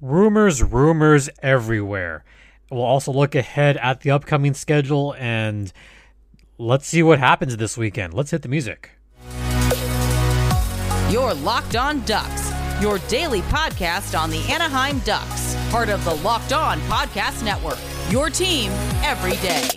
rumors, rumors everywhere. We'll also look ahead at the upcoming schedule and let's see what happens this weekend. Let's hit the music. Your Locked On Ducks, your daily podcast on the Anaheim Ducks, part of the Locked On Podcast Network. Your team every day.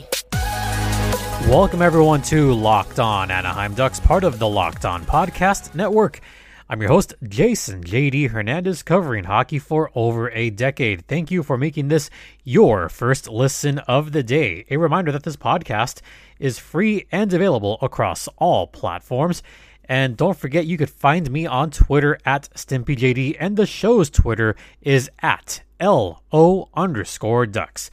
Welcome, everyone, to Locked On Anaheim Ducks, part of the Locked On Podcast Network. I'm your host, Jason JD Hernandez, covering hockey for over a decade. Thank you for making this your first listen of the day. A reminder that this podcast is free and available across all platforms. And don't forget, you could find me on Twitter at StimpyJD, and the show's Twitter is at LO underscore ducks.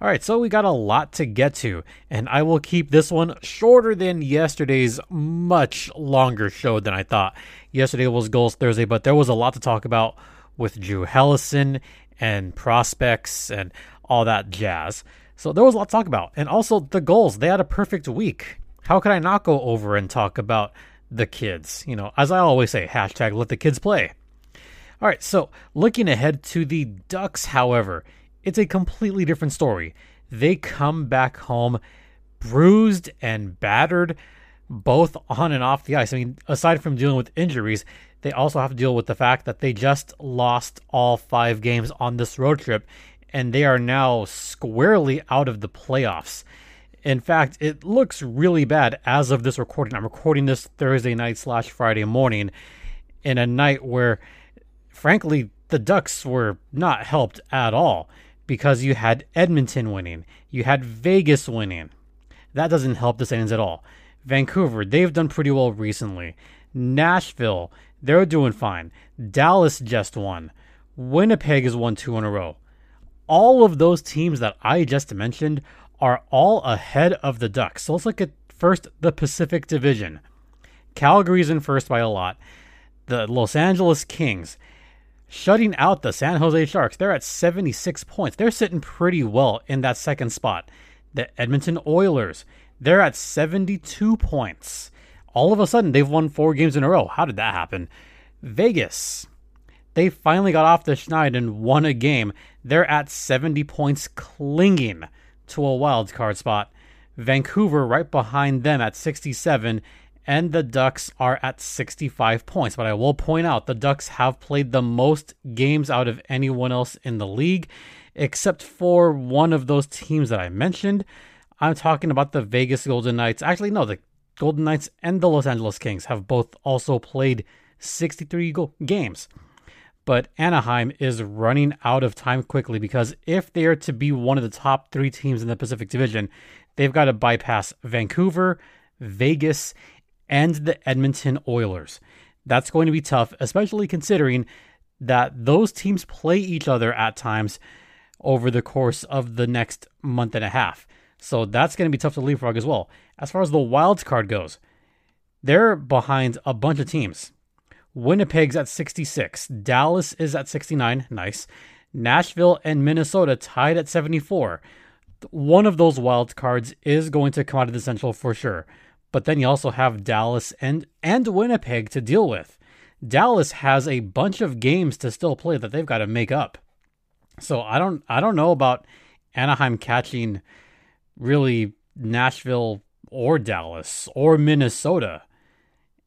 All right, so we got a lot to get to, and I will keep this one shorter than yesterday's much longer show than I thought. Yesterday was Gulls Thursday, but there was a lot to talk about with Drew Helleson and prospects and all that jazz. So there was a lot to talk about. And also the Gulls, they had a perfect week. How could I not go over and talk about the kids? You know, as I always say, hashtag let the kids play. All right, so looking ahead to the Ducks, however, it's a completely different story. They come back home bruised and battered, both on and off the ice. I mean, aside from dealing with injuries, they also have to deal with the fact that they just lost all five games on this road trip, and they are now squarely out of the playoffs. In fact, it looks really bad as of this recording. I'm recording this Thursday night slash Friday morning in a night where, frankly, the Ducks were not helped at all because you had Edmonton winning, you had Vegas winning. That doesn't help the Saints at all. Vancouver, they've done pretty well recently. Nashville, they're doing fine. Dallas just won. Winnipeg has won two in a row. All of those teams that I just mentioned are all ahead of the Ducks. So let's look at first the Pacific Division. Calgary's in first by a lot. The Los Angeles Kings, shutting out the San Jose Sharks. They're at 76 points. They're sitting pretty well in that second spot. The Edmonton Oilers, they're at 72 points. All of a sudden, they've won four games in a row. How did that happen? Vegas, they finally got off the schneid and won a game. They're at 70 points, clinging to a wild card spot. Vancouver right behind them at 67 and the Ducks are at 65 points. But I will point out the Ducks have played the most games out of anyone else in the league, except for one of those teams that I mentioned. I'm talking about the Vegas Golden Knights. Actually, no, the Golden Knights and the Los Angeles Kings have both also played 63 go- games. But Anaheim is running out of time quickly because if they are to be one of the top three teams in the Pacific Division, they've got to bypass Vancouver, Vegas, and the Edmonton Oilers. That's going to be tough, especially considering that those teams play each other at times over the course of the next month and a half. So that's going to be tough to leapfrog as well. As far as the wild card goes, they're behind a bunch of teams. Winnipeg's at 66, Dallas is at 69, nice. Nashville and Minnesota tied at 74. One of those wild cards is going to come out of the Central for sure. But then you also have Dallas and and Winnipeg to deal with. Dallas has a bunch of games to still play that they've got to make up. So I don't I don't know about Anaheim catching really Nashville or Dallas or Minnesota.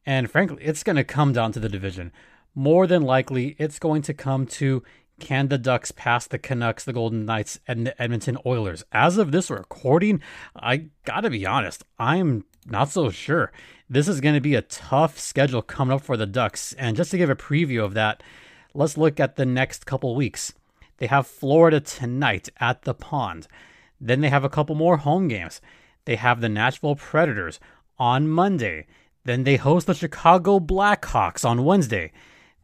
And frankly, it's going to come down to the division. More than likely, it's going to come to can the Ducks pass the Canucks, the Golden Knights, and the Edmonton Oilers? As of this recording, I got to be honest, I'm not so sure. This is going to be a tough schedule coming up for the Ducks. And just to give a preview of that, let's look at the next couple weeks. They have Florida tonight at the pond. Then they have a couple more home games. They have the Nashville Predators on Monday. Then they host the Chicago Blackhawks on Wednesday.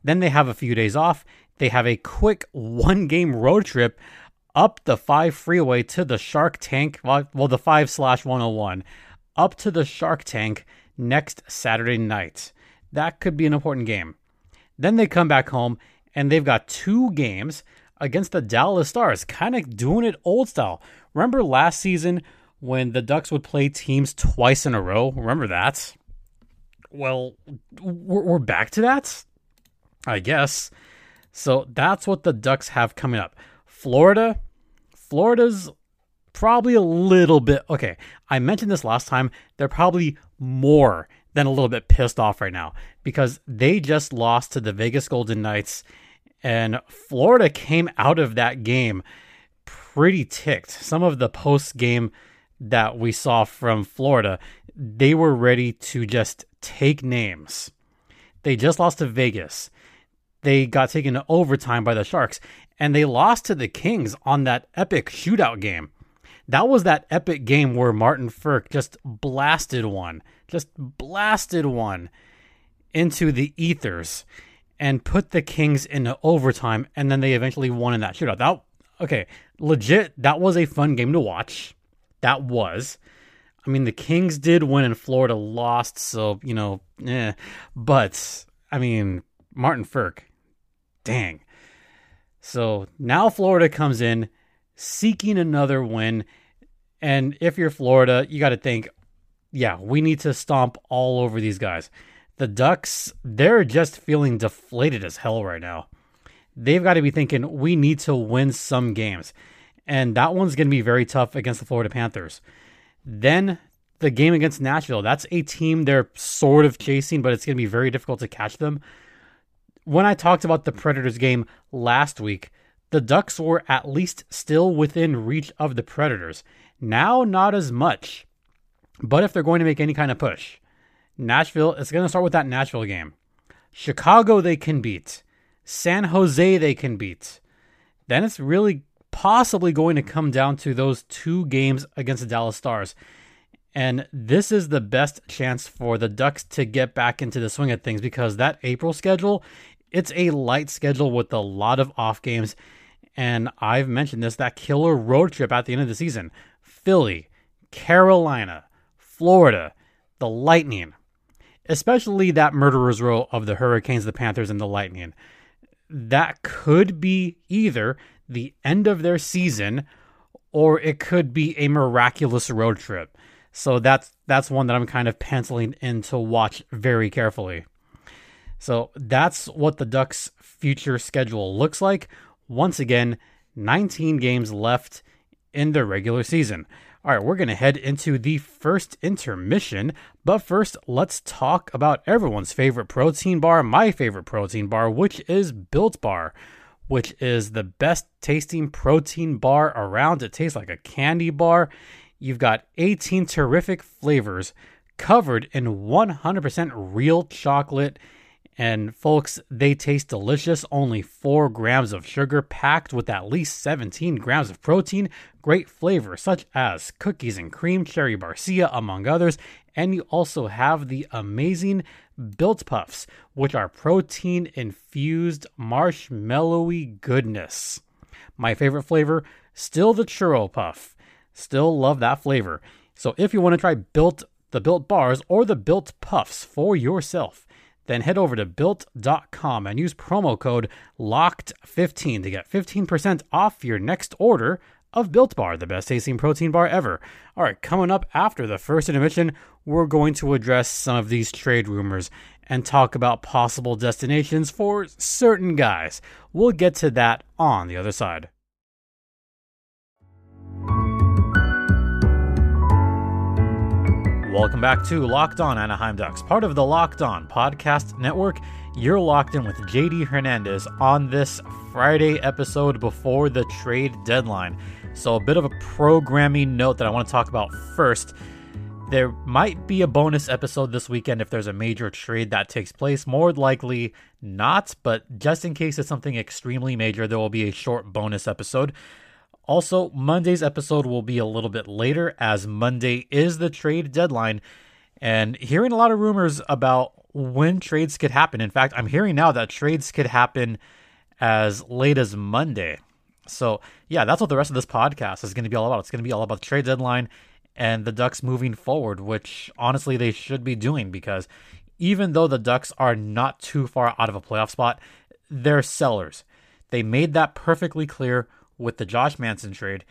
Then they have a few days off. They have a quick one game road trip up the 5 freeway to the Shark Tank, well, the 5 slash 101 up to the Shark Tank next Saturday night. That could be an important game. Then they come back home and they've got two games against the Dallas Stars, kind of doing it old style. Remember last season when the Ducks would play teams twice in a row? Remember that? Well, we're back to that, I guess. So that's what the Ducks have coming up. Florida, Florida's probably a little bit okay. I mentioned this last time. They're probably more than a little bit pissed off right now because they just lost to the Vegas Golden Knights and Florida came out of that game pretty ticked. Some of the post game that we saw from Florida, they were ready to just take names. They just lost to Vegas. They got taken to overtime by the Sharks, and they lost to the Kings on that epic shootout game. That was that epic game where Martin Frk just blasted one, just blasted one into the ethers and put the Kings into overtime, and then they eventually won in that shootout. That okay, legit. That was a fun game to watch. That was. I mean, the Kings did win and Florida lost, so you know, eh. But I mean, Martin Frk, dang. So now Florida comes in seeking another win. And if you're Florida, you got to think, yeah, we need to stomp all over these guys. The Ducks, they're just feeling deflated as hell right now. They've got to be thinking, we need to win some games. And that one's going to be very tough against the Florida Panthers. Then the game against Nashville, that's a team they're sort of chasing, but it's going to be very difficult to catch them. When I talked about the Predators game last week, the Ducks were at least still within reach of the Predators. Now, not as much. But if they're going to make any kind of push, Nashville, it's going to start with that Nashville game. Chicago, they can beat. San Jose, they can beat. Then it's really possibly going to come down to those two games against the Dallas Stars. And this is the best chance for the Ducks to get back into the swing of things because that April schedule, it's a light schedule with a lot of off games. And I've mentioned this that killer road trip at the end of the season Philly, Carolina, Florida, the Lightning, especially that murderer's row of the Hurricanes, the Panthers, and the Lightning. That could be either the end of their season or it could be a miraculous road trip. So that's that's one that I'm kind of penciling in to watch very carefully. So that's what the Ducks' future schedule looks like. Once again, 19 games left in the regular season. All right, we're going to head into the first intermission. But first, let's talk about everyone's favorite protein bar, my favorite protein bar, which is Built Bar, which is the best tasting protein bar around. It tastes like a candy bar. You've got 18 terrific flavors covered in 100% real chocolate and folks, they taste delicious. Only 4 grams of sugar packed with at least 17 grams of protein. Great flavor, such as cookies and cream, cherry barcia, among others. And you also have the amazing Built Puffs, which are protein infused marshmallowy goodness. My favorite flavor, still the churro puff. Still love that flavor. So if you want to try Built the Built Bars or the Built Puffs for yourself, then head over to built.com and use promo code LOCKED15 to get 15% off your next order of Built Bar, the best tasting protein bar ever. All right, coming up after the first intermission, we're going to address some of these trade rumors and talk about possible destinations for certain guys. We'll get to that on the other side. Welcome back to Locked On Anaheim Ducks, part of the Locked On Podcast Network. You're locked in with JD Hernandez on this Friday episode before the trade deadline. So, a bit of a programming note that I want to talk about first. There might be a bonus episode this weekend if there's a major trade that takes place. More likely not, but just in case it's something extremely major, there will be a short bonus episode. Also, Monday's episode will be a little bit later as Monday is the trade deadline. And hearing a lot of rumors about when trades could happen. In fact, I'm hearing now that trades could happen as late as Monday. So, yeah, that's what the rest of this podcast is going to be all about. It's going to be all about the trade deadline and the Ducks moving forward, which honestly they should be doing because even though the Ducks are not too far out of a playoff spot, they're sellers. They made that perfectly clear with the Josh Manson trade,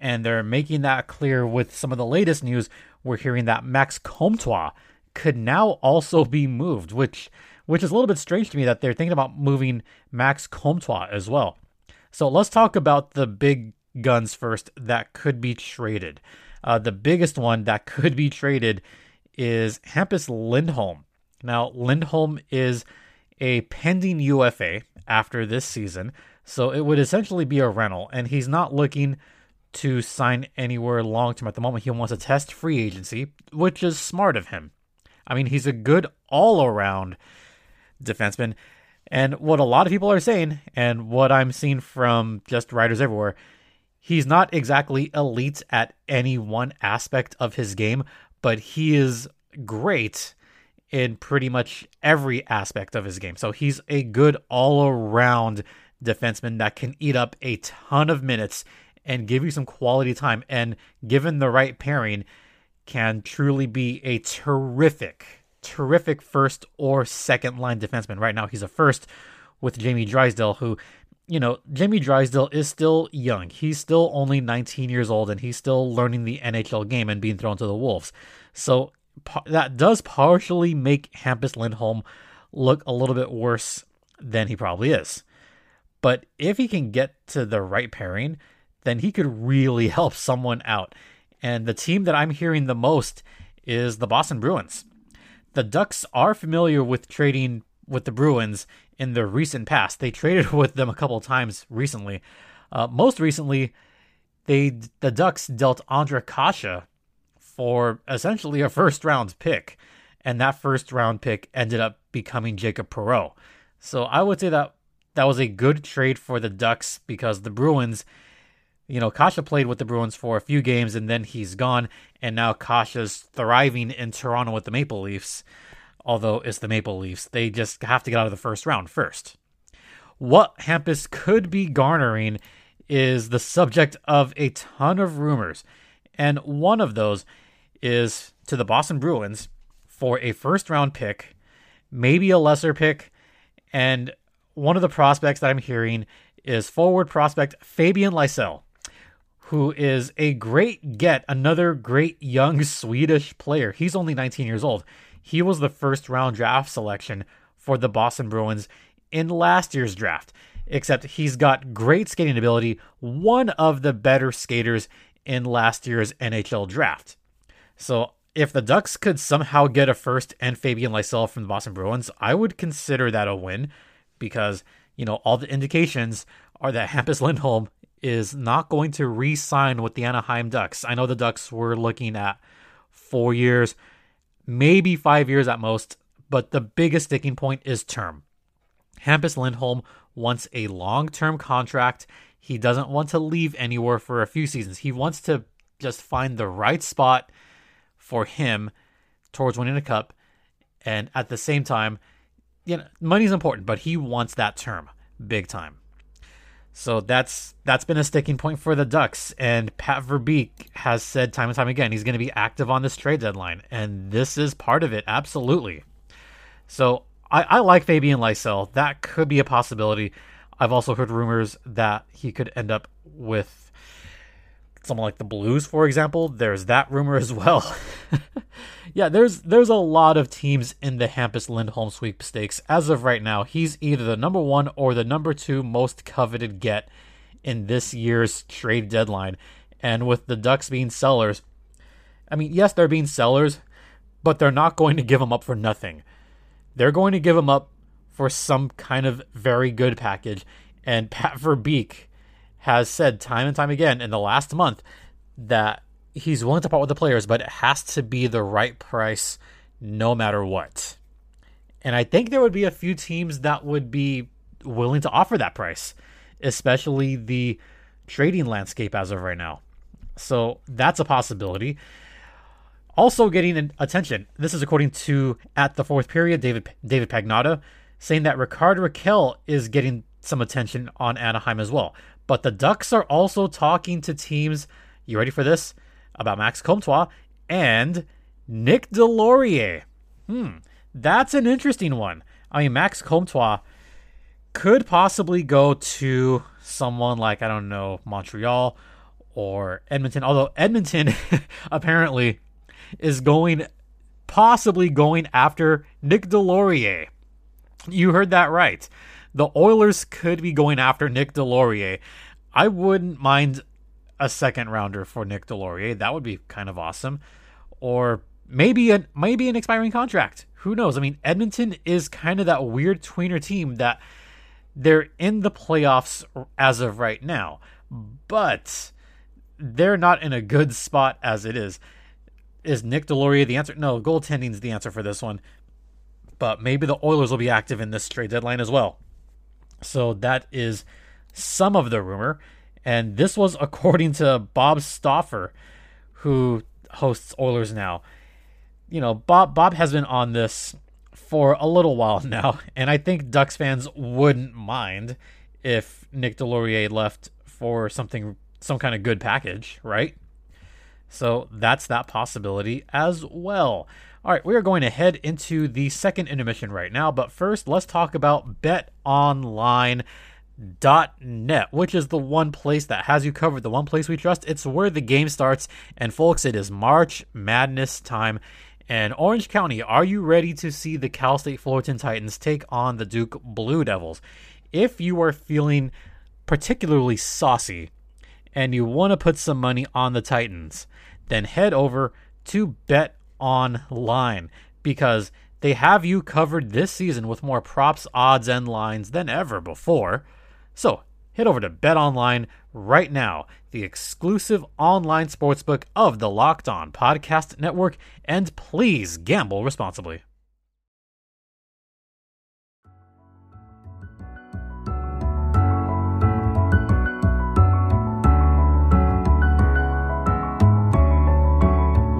and they're making that clear with some of the latest news. We're hearing that Max Comtois could now also be moved, which which is a little bit strange to me that they're thinking about moving Max Comtois as well. So let's talk about the big guns first that could be traded. Uh, the biggest one that could be traded is Hampus Lindholm. Now, Lindholm is a pending UFA after this season, so it would essentially be a rental, and he's not looking to sign anywhere long term at the moment. He wants to test free agency, which is smart of him. I mean, he's a good all around defenseman. And what a lot of people are saying, and what I'm seeing from just writers everywhere, he's not exactly elite at any one aspect of his game, but he is great in pretty much every aspect of his game. So he's a good all around defenseman that can eat up a ton of minutes and give you some quality time. And given the right pairing, can truly be a terrific, terrific first or second line defenseman. Right now, he's a first with Jamie Drysdale, who, you know, Jamie Drysdale is still young. He's still only 19 years old and he's still learning the NHL game and being thrown to the Wolves. So that does partially make Hampus Lindholm look a little bit worse than he probably is. But if he can get to the right pairing, then he could really help someone out. And the team that I'm hearing the most is the Boston Bruins. The Ducks are familiar with trading with the Bruins in the recent past. They traded with them a couple times recently. Uh, most recently, they the Ducks dealt Ondrej Kase for essentially a first round pick, and that first round pick ended up becoming Jacob Perreault. So I would say that that was a good trade for the Ducks because the Bruins you know, Kase played with the Bruins for a few games and then he's gone. And now Kase's thriving in Toronto with the Maple Leafs. Although it's the Maple Leafs, they just have to get out of the first round first. What Hampus could be garnering is the subject of a ton of rumors. And one of those is to the Boston Bruins for a first round pick, maybe a lesser pick. And one of the prospects that I'm hearing is forward prospect Fabian Lysell who is a great get, another great young Swedish player. He's only 19 years old. He was the first round draft selection for the Boston Bruins in last year's draft, except he's got great skating ability, one of the better skaters in last year's NHL draft. So if the Ducks could somehow get a first and Fabian Lysell from the Boston Bruins, I would consider that a win because, you know, all the indications are that Hampus Lindholm is not going to re sign with the Anaheim Ducks. I know the Ducks were looking at four years, maybe five years at most, but the biggest sticking point is term. Hampus Lindholm wants a long term contract. He doesn't want to leave anywhere for a few seasons. He wants to just find the right spot for him towards winning a cup. And at the same time, you know, money's important, but he wants that term big time. So that's that's been a sticking point for the Ducks, and Pat Verbeek has said time and time again he's going to be active on this trade deadline, and this is part of it, absolutely. So I, I like Fabian Lysell. That could be a possibility. I've also heard rumors that he could end up with someone like the Blues, for example. There's that rumor as well. yeah, there's there's a lot of teams in the Hampus Lindholm sweepstakes. As of right now, he's either the number one or the number two most coveted get in this year's trade deadline. And with the Ducks being sellers, I mean, yes, they're being sellers, but they're not going to give him up for nothing. They're going to give him up for some kind of very good package. And Pat Verbeek has said time and time again in the last month that he's willing to part with the players, but it has to be the right price no matter what. And I think there would be a few teams that would be willing to offer that price, especially the trading landscape as of right now. So that's a possibility. Also getting attention. This is according to at the fourth period, David David Pagnotta saying that Ricard Rakell is getting some attention on Anaheim as well. But the Ducks are also talking to teams, you ready for this? About Max Comtois and Nick Deslauriers. Hmm, that's an interesting one. I mean, Max Comtois could possibly go to someone like, I don't know, Montreal or Edmonton. Although Edmonton apparently is going, possibly going after Nick Deslauriers. You heard that right. The Oilers could be going after Nick Deslauriers. I wouldn't mind a second rounder for Nick Deslauriers. That would be kind of awesome. Or maybe a maybe an expiring contract. Who knows? I mean, Edmonton is kind of that weird tweener team that they're in the playoffs as of right now, but they're not in a good spot as it is. Is Nick Deslauriers the answer? No, goaltending is the answer for this one. But maybe the Oilers will be active in this trade deadline as well. So that is some of the rumor. And this was according to Bob Stauffer, who hosts Oilers Now. You know, Bob Bob has been on this for a little while now, and I think Ducks fans wouldn't mind if Nick Deslauriers left for something some kind of good package, right? So that's that possibility as well. All right, we are going to head into the second intermission right now, but first let's talk about BetOnline net which is the one place that has you covered the one place we trust. It's where the game starts. And folks it is march madness time and orange county. Are you ready to see the cal state fullerton titans take on the duke blue devils? If you are feeling particularly saucy and you want to put some money on the titans then head over to bet online because they have you covered this season with more props odds and lines than ever before so head over to Bet Online right now, the exclusive online sportsbook of the Locked On Podcast Network, and please gamble responsibly.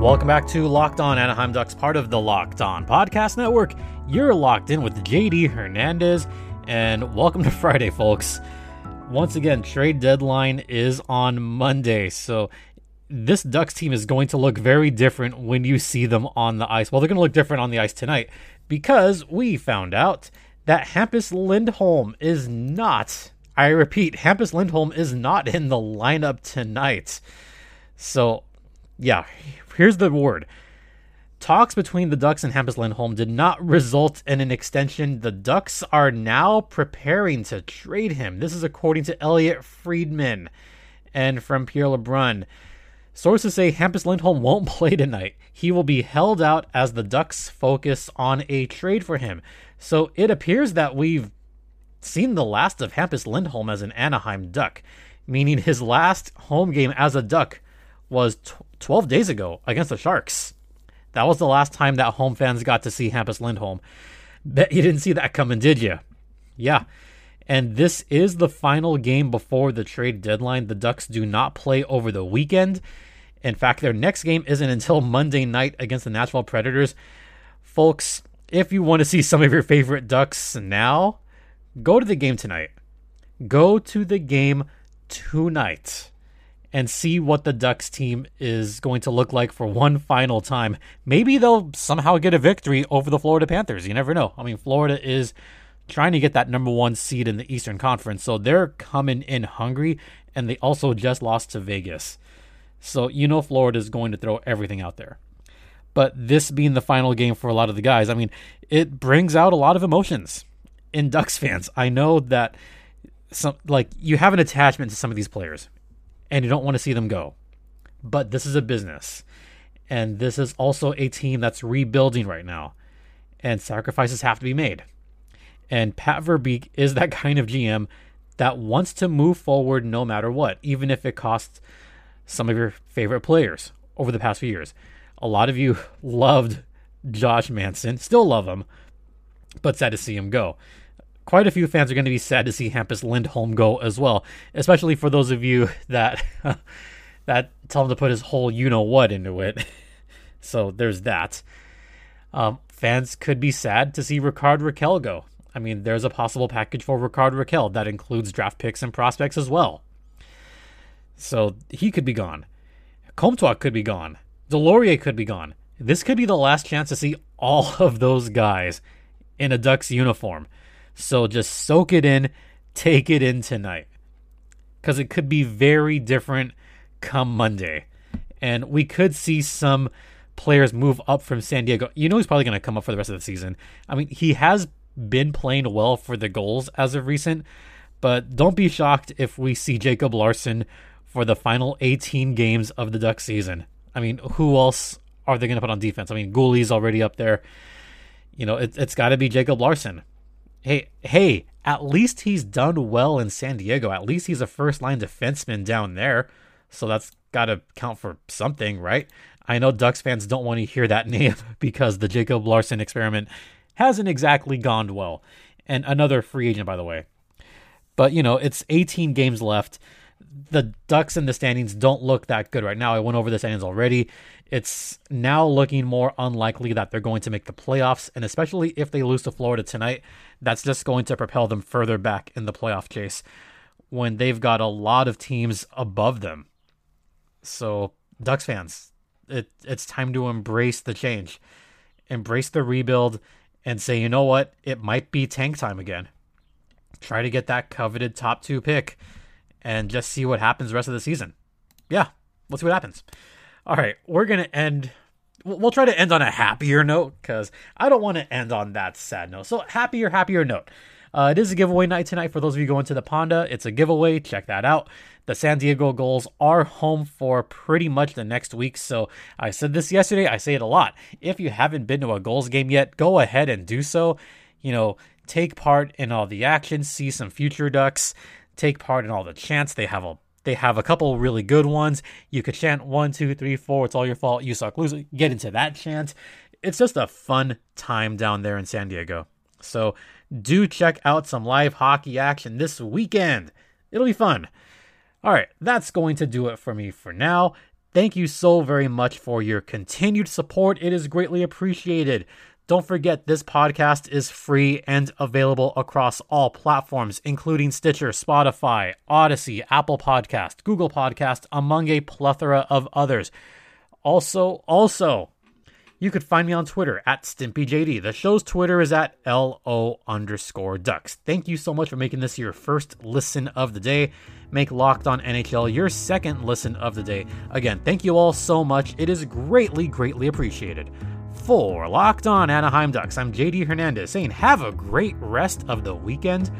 Welcome back to Locked On Anaheim Ducks, part of the Locked On Podcast Network. You're locked in with JD Hernandez and welcome to Friday, folks. Once again, trade deadline is on Monday, so this Ducks team is going to look very different when you see them on the ice. Well, they're going to look different on the ice tonight because we found out that Hampus Lindholm is not, I repeat, Hampus Lindholm is not in the lineup tonight. So, yeah, here's the word Talks between the Ducks and Hampus Lindholm did not result in an extension. The Ducks are now preparing to trade him. This is according to Elliot Friedman and from Pierre LeBrun. Sources say Hampus Lindholm won't play tonight. He will be held out as the Ducks focus on a trade for him. So it appears that we've seen the last of Hampus Lindholm as an Anaheim Duck, meaning his last home game as a Duck was t- 12 days ago against the Sharks. That was the last time that home fans got to see Hampus Lindholm. Bet you didn't see that coming, did you? Yeah. And this is the final game before the trade deadline. The Ducks do not play over the weekend. In fact, their next game isn't until Monday night against the Nashville Predators. Folks, if you want to see some of your favorite Ducks now, go to the game tonight. Go to the game tonight and see what the Ducks team is going to look like for one final time. Maybe they'll somehow get a victory over the Florida Panthers. You never know. I mean, Florida is trying to get that number one seed in the Eastern Conference, so they're coming in hungry, and they also just lost to Vegas. So you know Florida is going to throw everything out there. But this being the final game for a lot of the guys, I mean, it brings out a lot of emotions in Ducks fans. I know that some like you have an attachment to some of these players and you don't want to see them go. But this is a business. And this is also a team that's rebuilding right now. And sacrifices have to be made. And Pat Verbeek is that kind of GM that wants to move forward no matter what, even if it costs some of your favorite players over the past few years. A lot of you loved Josh Manson, still love him, but sad to see him go quite a few fans are going to be sad to see Hampus Lindholm go as well, especially for those of you that that tell him to put his whole you know what into it. so there's that. Um, fans could be sad to see Ricard Rakell go. I mean, there's a possible package for Ricard Rakell that includes draft picks and prospects as well. So he could be gone. Comtois could be gone. Deslauriers could be gone. This could be the last chance to see all of those guys in a Ducks uniform. So just soak it in, take it in tonight. Because it could be very different come Monday. And we could see some players move up from San Diego. You know he's probably going to come up for the rest of the season. I mean, he has been playing well for the Gulls as of recent, but don't be shocked if we see Jacob Larsson for the final 18 games of the Duck season. I mean, who else are they going to put on defense? I mean, Guhle's already up there. You know, it, it's got to be Jacob Larsson. Hey, hey, at least he's done well in San Diego. At least he's a first line defenseman down there. So that's got to count for something, right? I know Ducks fans don't want to hear that name because the Jacob Larsson experiment hasn't exactly gone well. And another free agent, by the way. But, you know, it's 18 games left. The Ducks in the standings don't look that good right now. I went over the standings already. It's now looking more unlikely that they're going to make the playoffs. And especially if they lose to Florida tonight, that's just going to propel them further back in the playoff chase when they've got a lot of teams above them. So, Ducks fans, it, it's time to embrace the change, embrace the rebuild, and say, you know what? It might be tank time again. Try to get that coveted top two pick and just see what happens the rest of the season. Yeah, let's see what happens. All right, we're going to end. We'll try to end on a happier note because I don't want to end on that sad note. So, happier, happier note. Uh, it is a giveaway night tonight for those of you going to the Ponda. It's a giveaway. Check that out. The San Diego Gulls are home for pretty much the next week. So I said this yesterday. I say it a lot. If you haven't been to a Gulls game yet, go ahead and do so. You know, take part in all the action, see some future Ducks, take part in all the chants. They have a they have a couple really good ones. You could chant one, two, three, four. It's all your fault. You suck. loser. Get into that chant. It's just a fun time down there in San Diego. So do check out some live hockey action this weekend. It'll be fun. All right, that's going to do it for me for now. Thank you so very much for your continued support. It is greatly appreciated. Don't forget, this podcast is free and available across all platforms, including Stitcher, Spotify, Odysee, Apple Podcast, Google Podcast, among a plethora of others. Also, also, you could find me on Twitter at StimpyJD. The show's Twitter is at LO underscore ducks. Thank you so much for making this your first listen of the day. Make Locked On NHL your second listen of the day. Again, thank you all so much. It is greatly, greatly appreciated. For Locked On Anaheim Ducks, I'm JD Hernandez saying have a great rest of the weekend.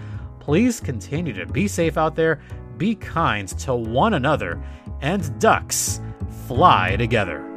Please continue to be safe out there, be kind to one another, and Ducks fly together.